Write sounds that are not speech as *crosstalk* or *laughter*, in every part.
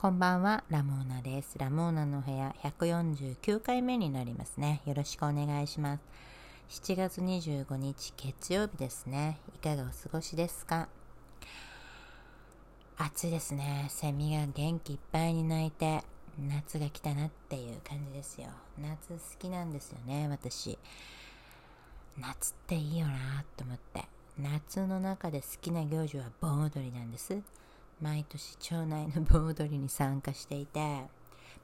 こんばんは、ラモーナです。ラモーナの部屋149回目になりますね。よろしくお願いします。7月25日月曜日ですね。いかがお過ごしですか？暑いですね。セミが元気いっぱいに鳴いて、夏が来たなっていう感じですよ。夏好きなんですよね、私。夏っていいよなと思って。夏の中で好きな行事は盆踊りなんです。毎年町内の盆踊りに参加していて、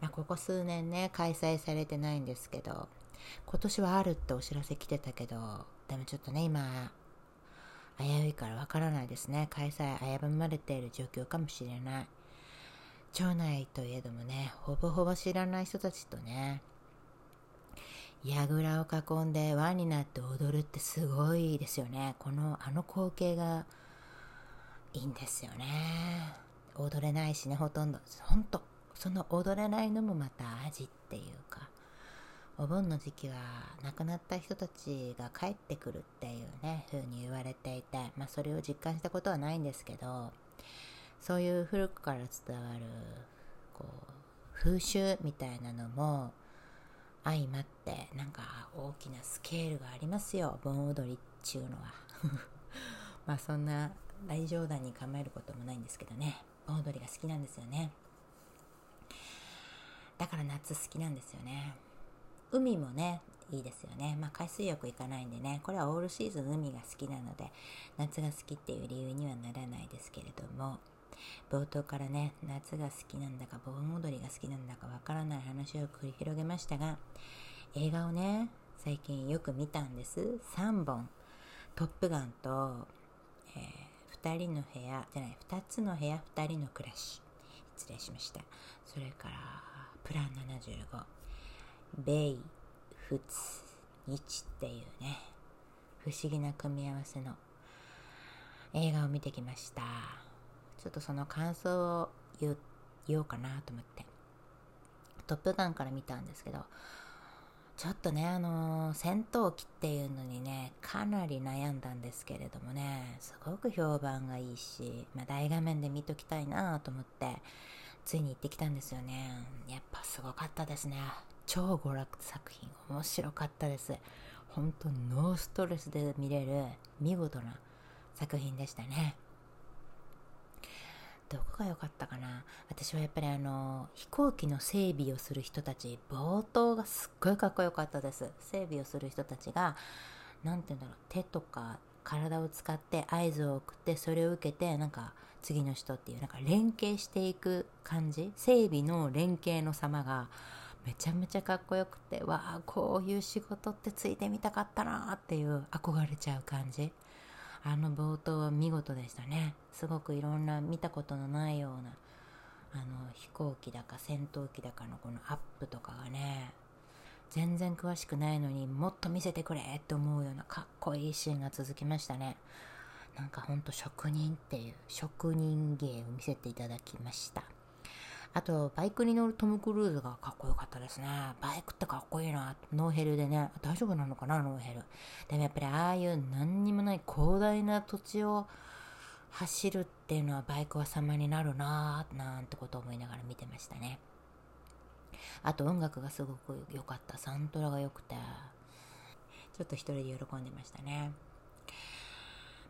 まあ、ここ数年ね開催されてないんですけど今年はあるってお知らせ来てたけどでもちょっとね今危ういからわからないですね。開催危ぶまれている状況かもしれない。町内といえどもねほぼほぼ知らない人たちとね櫓を囲んで輪になって踊るってすごいですよね。このあの光景がいいんですよね。踊れないしねほとんど。ほんと。その踊れないのもまた味っていうか。お盆の時期は亡くなった人たちが帰ってくるっていうね風に言われていて、まあ、それを実感したことはないんですけどそういう古くから伝わるこう風習みたいなのも相まってなんか大きなスケールがありますよ。盆踊りっちゅうのは。*laughs* まあそんな大冗談に構えることもないんですけどね。盆踊りが好きなんですよね。だから夏好きなんですよね。海もねいいですよね。まあ海水浴行かないんでね。これはオールシーズン海が好きなので夏が好きっていう理由にはならないですけれども。冒頭からね夏が好きなんだか盆踊りが好きなんだかわからない話を繰り広げましたが映画をね最近よく見たんです。3本「トップガン」と、えー2人の部屋じゃない2つの部屋2人の暮らし。失礼しました。それからプラン75ベイ仏日っていうね不思議な組み合わせの映画を見てきました。ちょっとその感想を言おうかなと思って。トップガンから見たんですけどちょっとね、あのー、戦闘機っていうのにね、かなり悩んだんですけれどもね、すごく評判がいいし、まあ、大画面で見ときたいなと思って、ついに行ってきたんですよね。やっぱすごかったですね。超娯楽作品、面白かったです。本当ノーストレスで見れる見事な作品でしたね。どこが良かったかな？私はやっぱりあの飛行機の整備をする人たち冒頭がすっごいかっこよかったです。整備をする人たちが何て言うんだろう手とか体を使って合図を送ってそれを受けてなんか次の人っていうなんか連携していく感じ？整備の連携の様がめちゃめちゃかっこよくてわあこういう仕事ってついてみたかったなっていう憧れちゃう感じ。あの冒頭は見事でしたね。すごくいろんな見たことのないようなあの飛行機だか戦闘機だかのこのアップとかがね全然詳しくないのにもっと見せてくれって思うようなかっこいいシーンが続きましたね。なんかほんと職人っていう職人芸を見せていただきました。あと、バイクに乗るトム・クルーズがかっこよかったですね。バイクってかっこいいな。ノーヘルでね。大丈夫なのかな、ノーヘル。でもやっぱりああいう何にもない広大な土地を走るっていうのはバイクは様になるなぁ、なんてことを思いながら見てましたね。あと音楽がすごく良かった。サントラが良くて、ちょっと一人で喜んでましたね。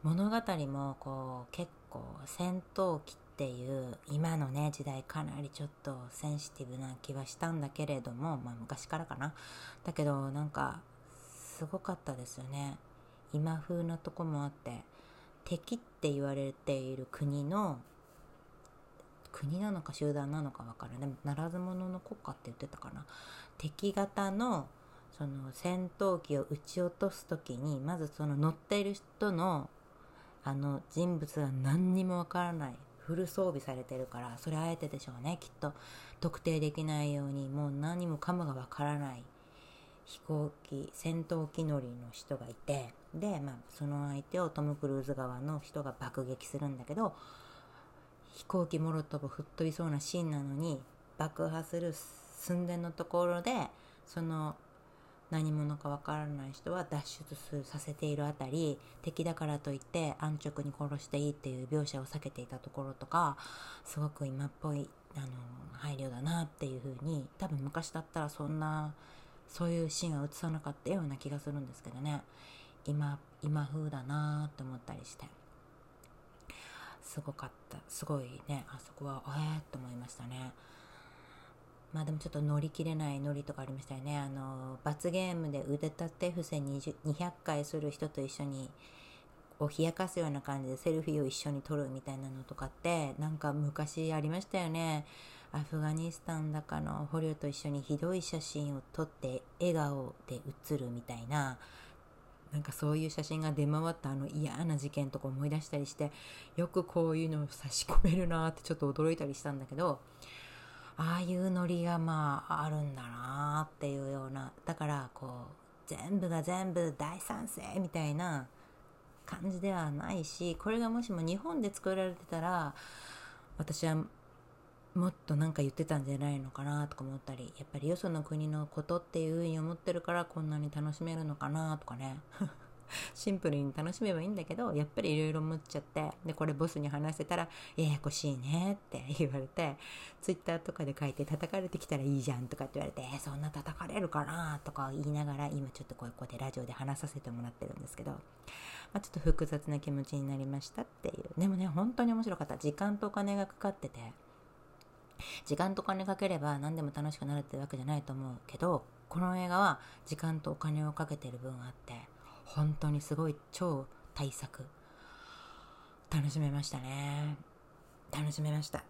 物語もこう結構戦闘機っていう今のね時代かなりちょっとセンシティブな気はしたんだけれどもまあ昔からかな。だけどなんかすごかったですよね。今風なとこもあって敵って言われている国の国なのか集団なのか分からないでもならず者の国家って言ってたかな。敵型のその戦闘機を撃ち落とす時にまずその乗っている人のあの人物が何にもわからないフル装備されてるからそれあえてでしょうね。きっと特定できないようにもう何もかもがわからない飛行機戦闘機乗りの人がいてで、まあ、その相手をトム・クルーズ側の人が爆撃するんだけど飛行機もろとも吹っ飛びそうなシーンなのに爆破する寸前のところでその何者かわからない人は脱出させているあたり敵だからといって安直に殺していいっていう描写を避けていたところとかすごく今っぽいあの配慮だなっていう風に多分昔だったらそんなそういうシーンは映さなかったような気がするんですけどね。今今風だなって思ったりして。すごかった。すごいねあそこはええー、と思いましたね。まあでもちょっと乗り切れないノリとかありましたよね。あの罰ゲームで腕立て伏せ200回する人と一緒にを冷やかすような感じでセルフィーを一緒に撮るみたいなのとかってなんか昔ありましたよね。アフガニスタンだかの捕虜と一緒にひどい写真を撮って笑顔で写るみたいな。なんかそういう写真が出回ったあの嫌な事件とか思い出したりしてよくこういうのを差し込めるなってちょっと驚いたりしたんだけどああいうノリがまああるんだなっていうようなだからこう全部が全部大賛成みたいな感じではないしこれがもしも日本で作られてたら私はもっと何か言ってたんじゃないのかなとか思ったりやっぱりよその国のことっていうふうに思ってるからこんなに楽しめるのかなとかね。*laughs* シンプルに楽しめばいいんだけどやっぱりいろいろ思っちゃってでこれボスに話せたら「ややこしいね」って *laughs* 言われてツイッターとかで書いて叩かれてきたらいいじゃんとかって言われて「え、そんな叩かれるかな」とか言いながら今ちょっとこうこうでラジオで話させてもらってるんですけど、まあ、ちょっと複雑な気持ちになりましたっていう。でもね本当に面白かった。時間とお金がかかってて時間とお金かければ何でも楽しくなるってわけじゃないと思うけどこの映画は時間とお金をかけてる分あって本当にすごい超大作。楽しめましたね。楽しめました。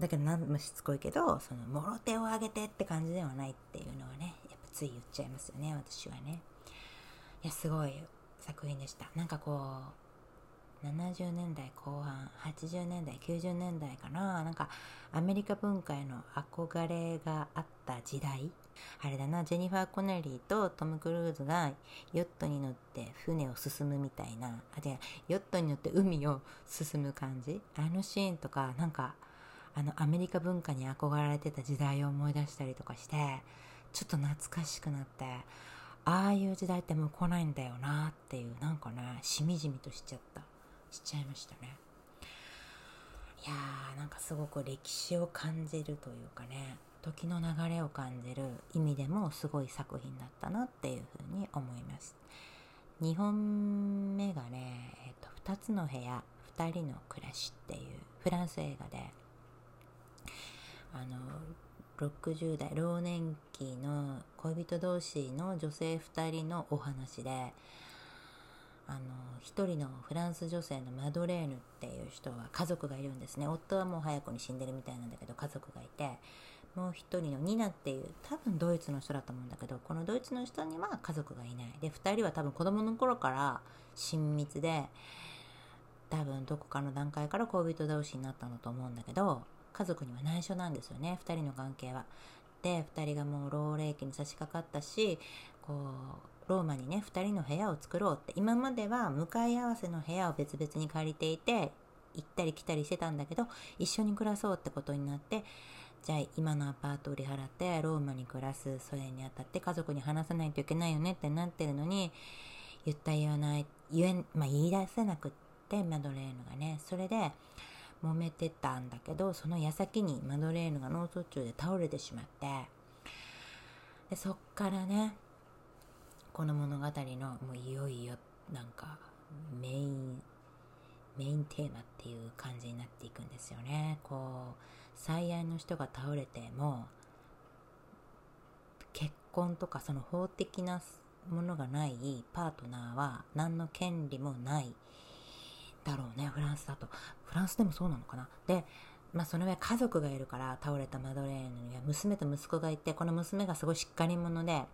だけど何もしつこいけどそのもろ手を挙げてって感じではないっていうのはねやっぱつい言っちゃいますよね私はね。いやすごい作品でした。なんかこう70年代後半80年代90年代かな。なんかアメリカ文化への憧れがあった時代あれだなジェニファー・コネリーとトム・クルーズがヨットに乗って船を進むみたいな。あ違うヨットに乗って海を進む感じ？あのシーンとかなんかあのアメリカ文化に憧れてた時代を思い出したりとかしてちょっと懐かしくなってああいう時代ってもう来ないんだよなっていうなんかねしみじみとしちゃった。しちゃいましたね。いやーなんかすごく歴史を感じるというかね。時の流れを感じる意味でもすごい作品だったなっていうふうに思います。2本目がね、えーと、2つの部屋2人の暮らしっていうフランス映画であの60代老年期の恋人同士の女性2人のお話であの一人のフランス女性のマドレーヌっていう人は家族がいるんですね。夫はもう早くに死んでるみたいなんだけど家族がいてもう一人のニナっていう多分ドイツの人だと思うんだけどこのドイツの人には家族がいないで2人は多分子供の頃から親密で多分どこかの段階から恋人同士になったのと思うんだけど家族には内緒なんですよね2人の関係は。で2人がもう老齢期に差し掛かったしこうローマにね2人の部屋を作ろうって今までは向かい合わせの部屋を別々に借りていて行ったり来たりしてたんだけど一緒に暮らそうってことになってじゃあ今のアパートを売り払ってローマに暮らすそれにあたって家族に話さないといけないよねってなってるのに言った言わない言え、まあ、言い出せなくってマドレーヌがねそれで揉めてたんだけどその矢先にマドレーヌが脳卒中で倒れてしまってでそっからねこの物語のもういよいよなんかメインメインテーマっていう感じになっていくんですよね。こう最愛の人が倒れても結婚とかその法的なものがないパートナーは何の権利もないだろうねフランスだと。フランスでもそうなのかな。でまあその上家族がいるから倒れたマドレーヌには娘と息子がいてこの娘がすごいしっかり者で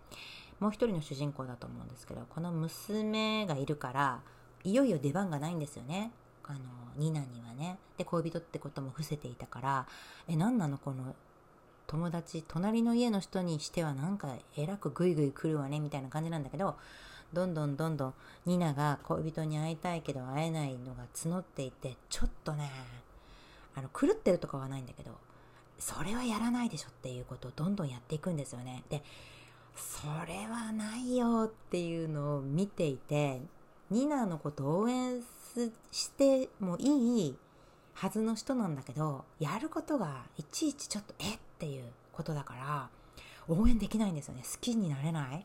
もう一人の主人公だと思うんですけどこの娘がいるからいよいよ出番がないんですよね。あのニナにはねで恋人ってことも伏せていたからえ何なのこの友達隣の家の人にしてはなんかえらくグイグイ来るわねみたいな感じなんだけどどんどんどんどんニナが恋人に会いたいけど会えないのが募っていてちょっとねあの狂ってるとかはないんだけどそれはやらないでしょっていうことをどんどんやっていくんですよね。でそれはないよっていうのを見ていてニナのこと応援してもいいはずの人なんだけどやることがいちいちちょっとえっ？ていうことだから応援できないんですよね。好きになれない。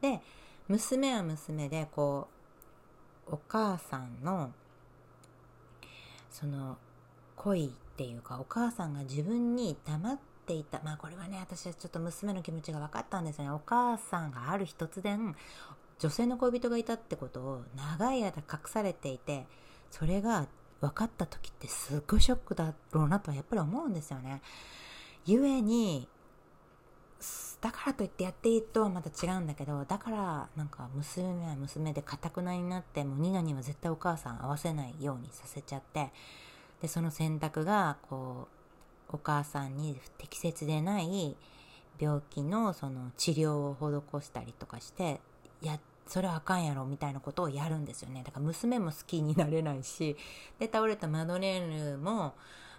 で娘は娘でこうお母さんのその恋っていうかお母さんが自分に黙っていた。まあこれはね私はちょっと娘の気持ちが分かったんですよね。お母さんがある日突然女性の恋人がいたってことを長い間隠されていてそれが分かった時ってすっごいショックだろうなとはやっぱり思うんですよね。ゆえにだからといってやっていいとはまた違うんだけどだからなんか娘は娘でかたくなになってもうニナには絶対お母さん合わせないようにさせちゃってでその選択がこうお母さんに適切でない病気のその治療を施したりとかしてやっそれはあかんやろみたいなことをやるんですよね。だから娘も好きになれないしで倒れたマドレーヌも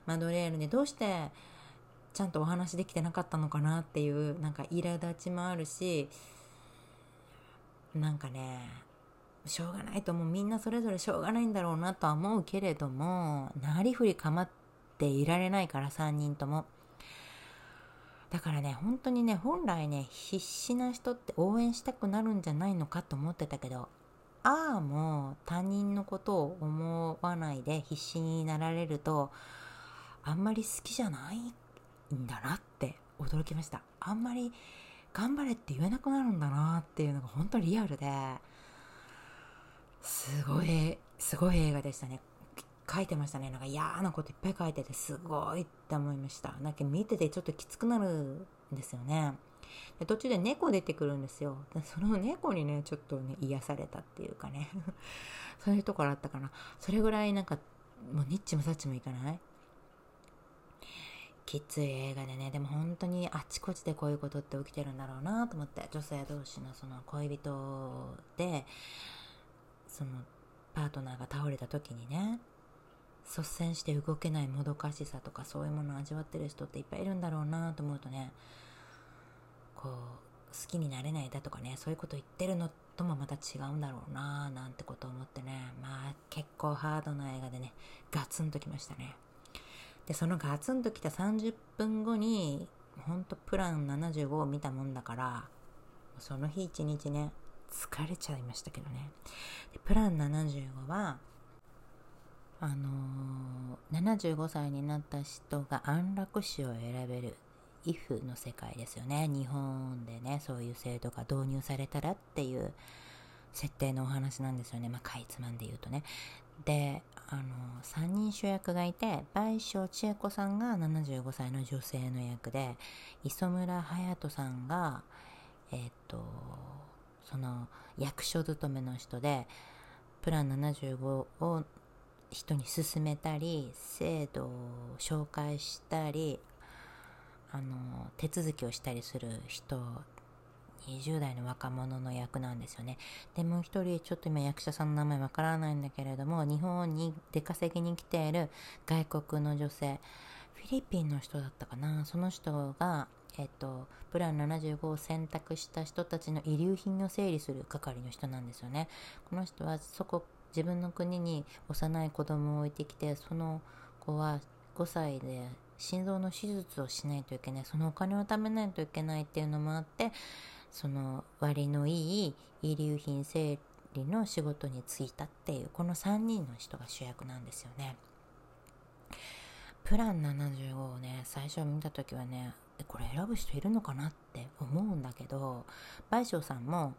マドレーヌでどうしてちゃんとお話できてなかったのかなっていうなんか苛立ちもあるしなんかねしょうがないと思う。みんなそれぞれしょうがないんだろうなとは思うけれどもなりふり構っていられないから3人とも。だからね本当にね本来ね必死な人って応援したくなるんじゃないのかと思ってたけどああもう他人のことを思わないで必死になられるとあんまり好きじゃないんだなって驚きました。あんまり頑張れって言えなくなるんだなっていうのが本当リアルですごいすごい映画でしたね。書いてましたね。なんか嫌なこといっぱい書いててすごいって思いました。なんか見ててちょっときつくなるんですよね。で途中で猫出てくるんですよ。その猫にねちょっとね癒されたっていうかね。*laughs* そういうところあったかな。それぐらいなんかもうニッチもサッチもいかない？きつい映画でね。でも本当にあちこちでこういうことって起きてるんだろうなと思って。女性同士のその恋人でそのパートナーが倒れた時にね。率先して動けないもどかしさとかそういうものを味わってる人っていっぱいいるんだろうなと思うとねこう好きになれないだとかねそういうこと言ってるのともまた違うんだろうななんてことを思ってねまあ結構ハードな映画でねガツンときましたね。でそのガツンときた30分後にほんとプラン75を見たもんだからその日一日ね疲れちゃいましたけどね。でプラン75はあのー、75歳になった人が安楽死を選べる if の世界ですよね。日本でねそういう制度が導入されたらっていう設定のお話なんですよね。まあかいつまんで言うとね。であの3人主役がいて倍賞千恵子さんが75歳の女性の役で磯村勇斗さんがえっ、とその役所勤めの人でプラン75を人に勧めたり制度を紹介したりあの手続きをしたりする人20代の若者の役なんですよね。で、もう一人、ちょっと今役者さんの名前わからないんだけれども、日本に出稼ぎに来ている外国の女性、フィリピンの人だったかな、その人が、えっと、プラン75を選択した人たちの遺留品を整理する係の人なんですよね。この人はそこ、自分の国に幼い子供を置いてきて、その子は5歳で心臓の手術をしないといけないそのお金を貯めないといけないっていうのもあってその割のいい遺留品整理の仕事に就いたっていうこの3人の人が主役なんですよね。プラン75をね最初見た時はねこれ選ぶ人いるのかなって思うんだけど倍賞さんも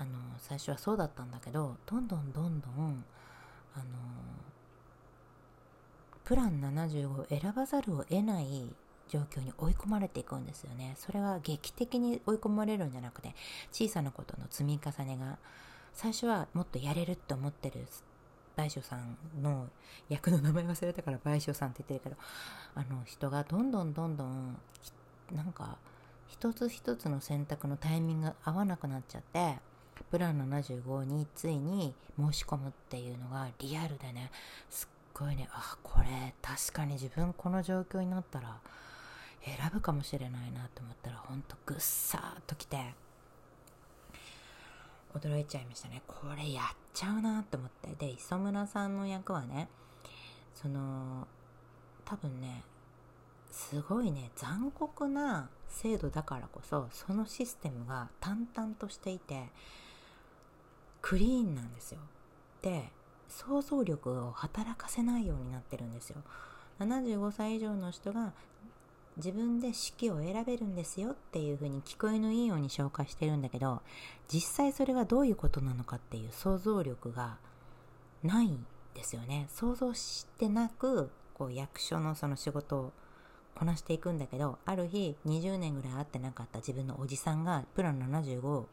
あの最初はそうだったんだけどどんどんどんどんあのプラン75を選ばざるを得ない状況に追い込まれていくんですよね。それは劇的に追い込まれるんじゃなくて、小さなことの積み重ねが、最初はもっとやれるって思ってる大将さんの役の名前忘れたから大将さんって言ってるけど、あの人がどんどんどんどん、なんか、一つ一つの選択のタイミングが合わなくなっちゃって、プラン75についに申し込むっていうのがリアルでね、すっごいね、あ、これ確かに自分この状況になったら、選ぶかもしれないなと思ったらほんとぐっさーっときて驚いちゃいましたね。これやっちゃうなと思って。で磯村さんの役はねその多分ねすごいね残酷な制度だからこそそのシステムが淡々としていてクリーンなんですよ。で想像力を働かせないようになってるんですよ。75歳以上の人が自分で式を選べるんですよっていうふうに聞こえのいいように紹介してるんだけど実際それがどういうことなのかっていう想像力がないんですよね。想像してなくこう役所のその仕事をこなしていくんだけどある日20年ぐらい会ってなかった自分のおじさんがプラン75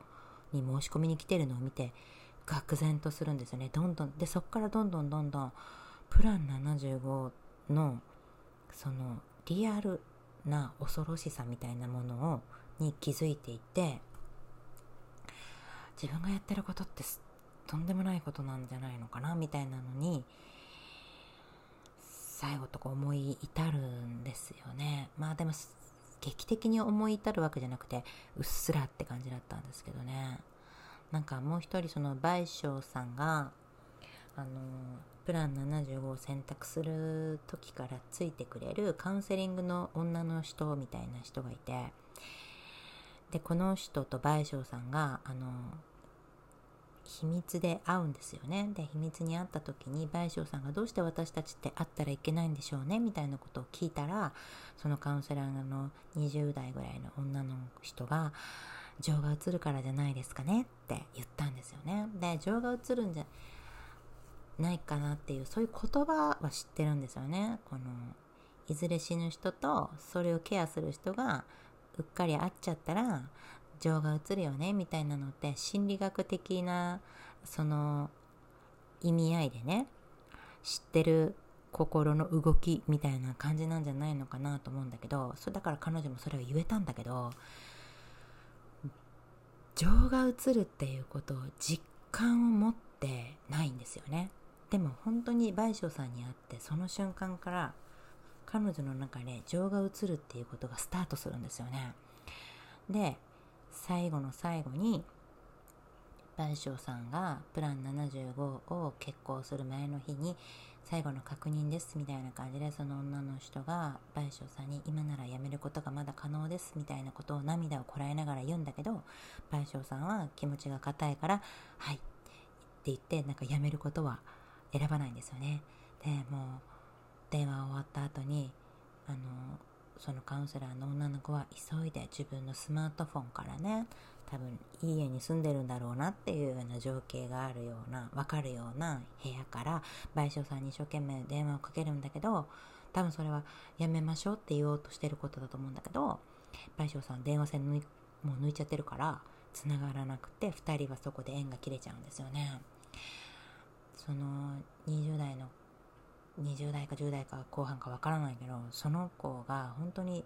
に申し込みに来てるのを見て愕然とするんですよね。どんどんでそこからどんどんどんどんプラン75のそのリアルな恐ろしさみたいなものをに気づいていて自分がやってることってとんでもないことなんじゃないのかなみたいなのに最後とか思い至るんですよね。まあでも劇的に思い至るわけじゃなくてうっすらって感じだったんですけどね。なんかもう一人その倍賞さんがあのプラン75を選択する時からついてくれるカウンセリングの女の人みたいな人がいてでこの人と倍賞さんがあの秘密で会うんですよね。で秘密に会った時に倍賞さんがどうして私たちって会ったらいけないんでしょうねみたいなことを聞いたらそのカウンセラーの20代ぐらいの女の人が情が映るからじゃないですかねって言ったんですよね。で情が映るんじゃないかなっていうそういう言葉は知ってるんですよね。このいずれ死ぬ人とそれをケアする人がうっかり会っちゃったら情が移るよねみたいなのって心理学的なその意味合いでね知ってる心の動きみたいな感じなんじゃないのかなと思うんだけどそれだから彼女もそれを言えたんだけど情が移るっていうことを実感を持ってないんですよね。でも本当に倍賞さんに会ってその瞬間から彼女の中で情が移るっていうことがスタートするんですよね。で最後の最後に倍賞さんがプラン75を決行する前の日に最後の確認ですみたいな感じでその女の人が倍賞さんに今なら辞めることがまだ可能ですみたいなことを涙をこらえながら言うんだけど倍賞さんは気持ちが硬いからはいって言ってなんか辞めることは選ばないんですよね。でもう電話終わった後にあのそのカウンセラーの女の子は急いで自分のスマートフォンからね多分いい家に住んでるんだろうなっていうような情景があるような分かるような部屋から賠償さんに一生懸命電話をかけるんだけど多分それはやめましょうって言おうとしてることだと思うんだけど賠償さん電話線抜いもう抜いちゃってるから繋がらなくて2人はそこで縁が切れちゃうんですよね。その20代の20代か10代か後半かわからないけどその子が本当に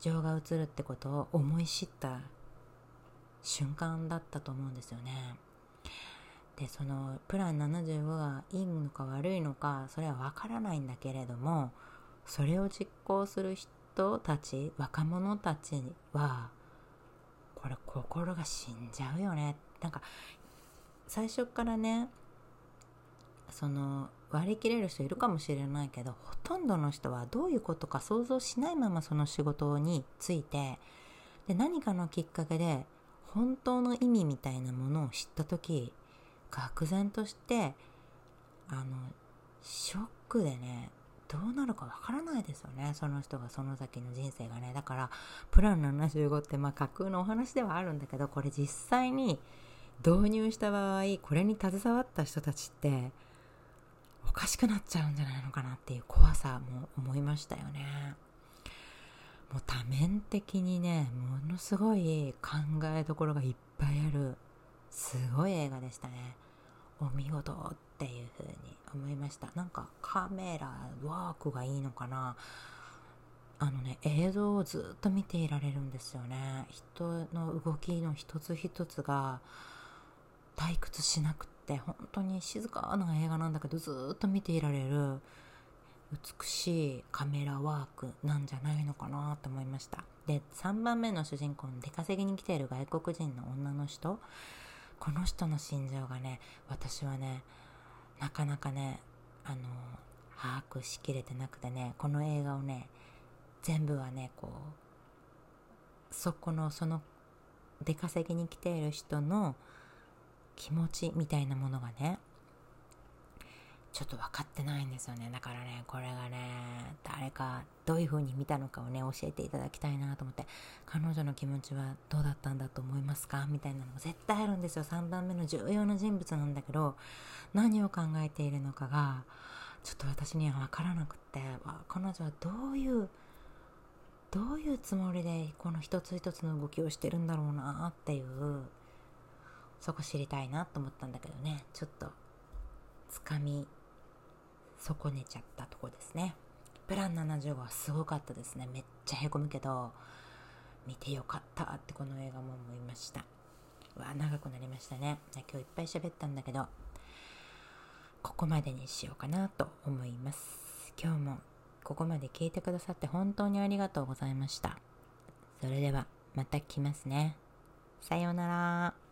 情が移るってことを思い知った瞬間だったと思うんですよね。でそのプラン75がいいのか悪いのかそれはわからないんだけれどもそれを実行する人たち若者たちはこれ心が死んじゃうよね。なんか最初からねその割り切れる人いるかもしれないけどほとんどの人はどういうことか想像しないままその仕事についてで何かのきっかけで本当の意味みたいなものを知った時愕然としてあのショックでねどうなるかわからないですよね。その人がその先の人生がね。だからプラン75ってまあ架空のお話ではあるんだけどこれ実際に導入した場合これに携わった人たちってかしくなっちゃうんじゃないのかなっていう怖さも思いましたよね。もう多面的にねものすごい考えどころがいっぱいあるすごい映画でしたね。お見事っていう風に思いました。なんかカメラワークがいいのかな。あのね映像をずっと見ていられるんですよね。人の動きの一つ一つが退屈しなくて本当に静かな映画なんだけどずっと見ていられる美しいカメラワークなんじゃないのかなと思いました。で3番目の主人公の出稼ぎに来ている外国人の女の人。この人の心情がね私はねなかなかねあの把握しきれてなくてねこの映画をね全部はねこうそこのその出稼ぎに来ている人の気持ちみたいなものがねちょっと分かってないんですよね。だからねこれがね誰かどういう風に見たのかをね教えていただきたいなと思って彼女の気持ちはどうだったんだと思いますか？みたいなのが絶対あるんですよ。3番目の重要な人物なんだけど何を考えているのかがちょっと私には分からなくって彼女はどういうどういうつもりでこの一つ一つの動きをしてるんだろうなっていうそこ知りたいなと思ったんだけどね。ちょっとつかみ損ねちゃったとこですね。プラン75はすごかったですね。めっちゃへこむけど見てよかったってこの映画も思いました。うわ長くなりましたね。今日いっぱい喋ったんだけどここまでにしようかなと思います。今日もここまで聞いてくださって本当にありがとうございました。それではまた来ますね。さようなら。